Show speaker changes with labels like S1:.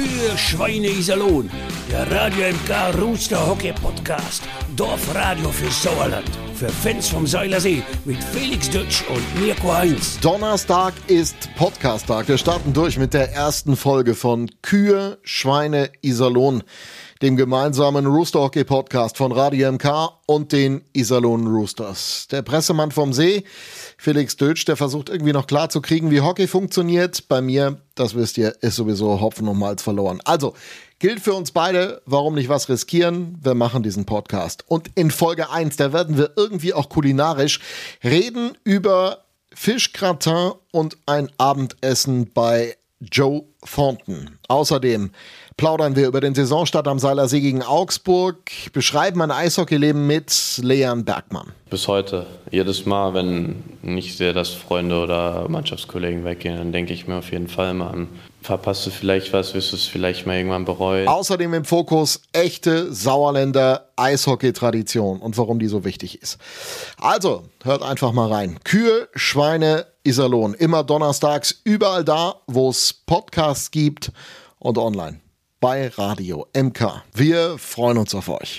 S1: Kühe, Schweine, Iserlohn. Der Radio MK Rooster Hockey Podcast. Dorfradio für Sauerland. Für Fans vom Seilersee mit Felix Dutsch und Mirko Heinz.
S2: Donnerstag ist Podcast-Tag. Wir starten durch mit der ersten Folge von Kühe, Schweine, Iserlohn dem gemeinsamen Rooster Hockey Podcast von Radio MK und den Iserlohn Roosters. Der Pressemann vom See, Felix Dötsch, der versucht irgendwie noch klar zu kriegen, wie Hockey funktioniert. Bei mir, das wisst ihr, ist sowieso Hopfen und Malz verloren. Also, gilt für uns beide, warum nicht was riskieren? Wir machen diesen Podcast. Und in Folge 1, da werden wir irgendwie auch kulinarisch reden über Fischgratin und ein Abendessen bei Joe Thornton. Außerdem plaudern wir über den Saisonstart am Seiler See gegen Augsburg, beschreiben mein Eishockeyleben mit Leon Bergmann.
S3: Bis heute, jedes Mal, wenn nicht sehr, dass Freunde oder Mannschaftskollegen weggehen, dann denke ich mir auf jeden Fall mal an, verpasst du vielleicht was, wirst du es vielleicht mal irgendwann bereuen.
S2: Außerdem im Fokus echte Sauerländer Eishockey-Tradition und warum die so wichtig ist. Also, hört einfach mal rein. Kühe, Schweine, Iserlohn. Immer donnerstags, überall da, wo es Podcasts gibt und online bei Radio MK. Wir freuen uns auf euch.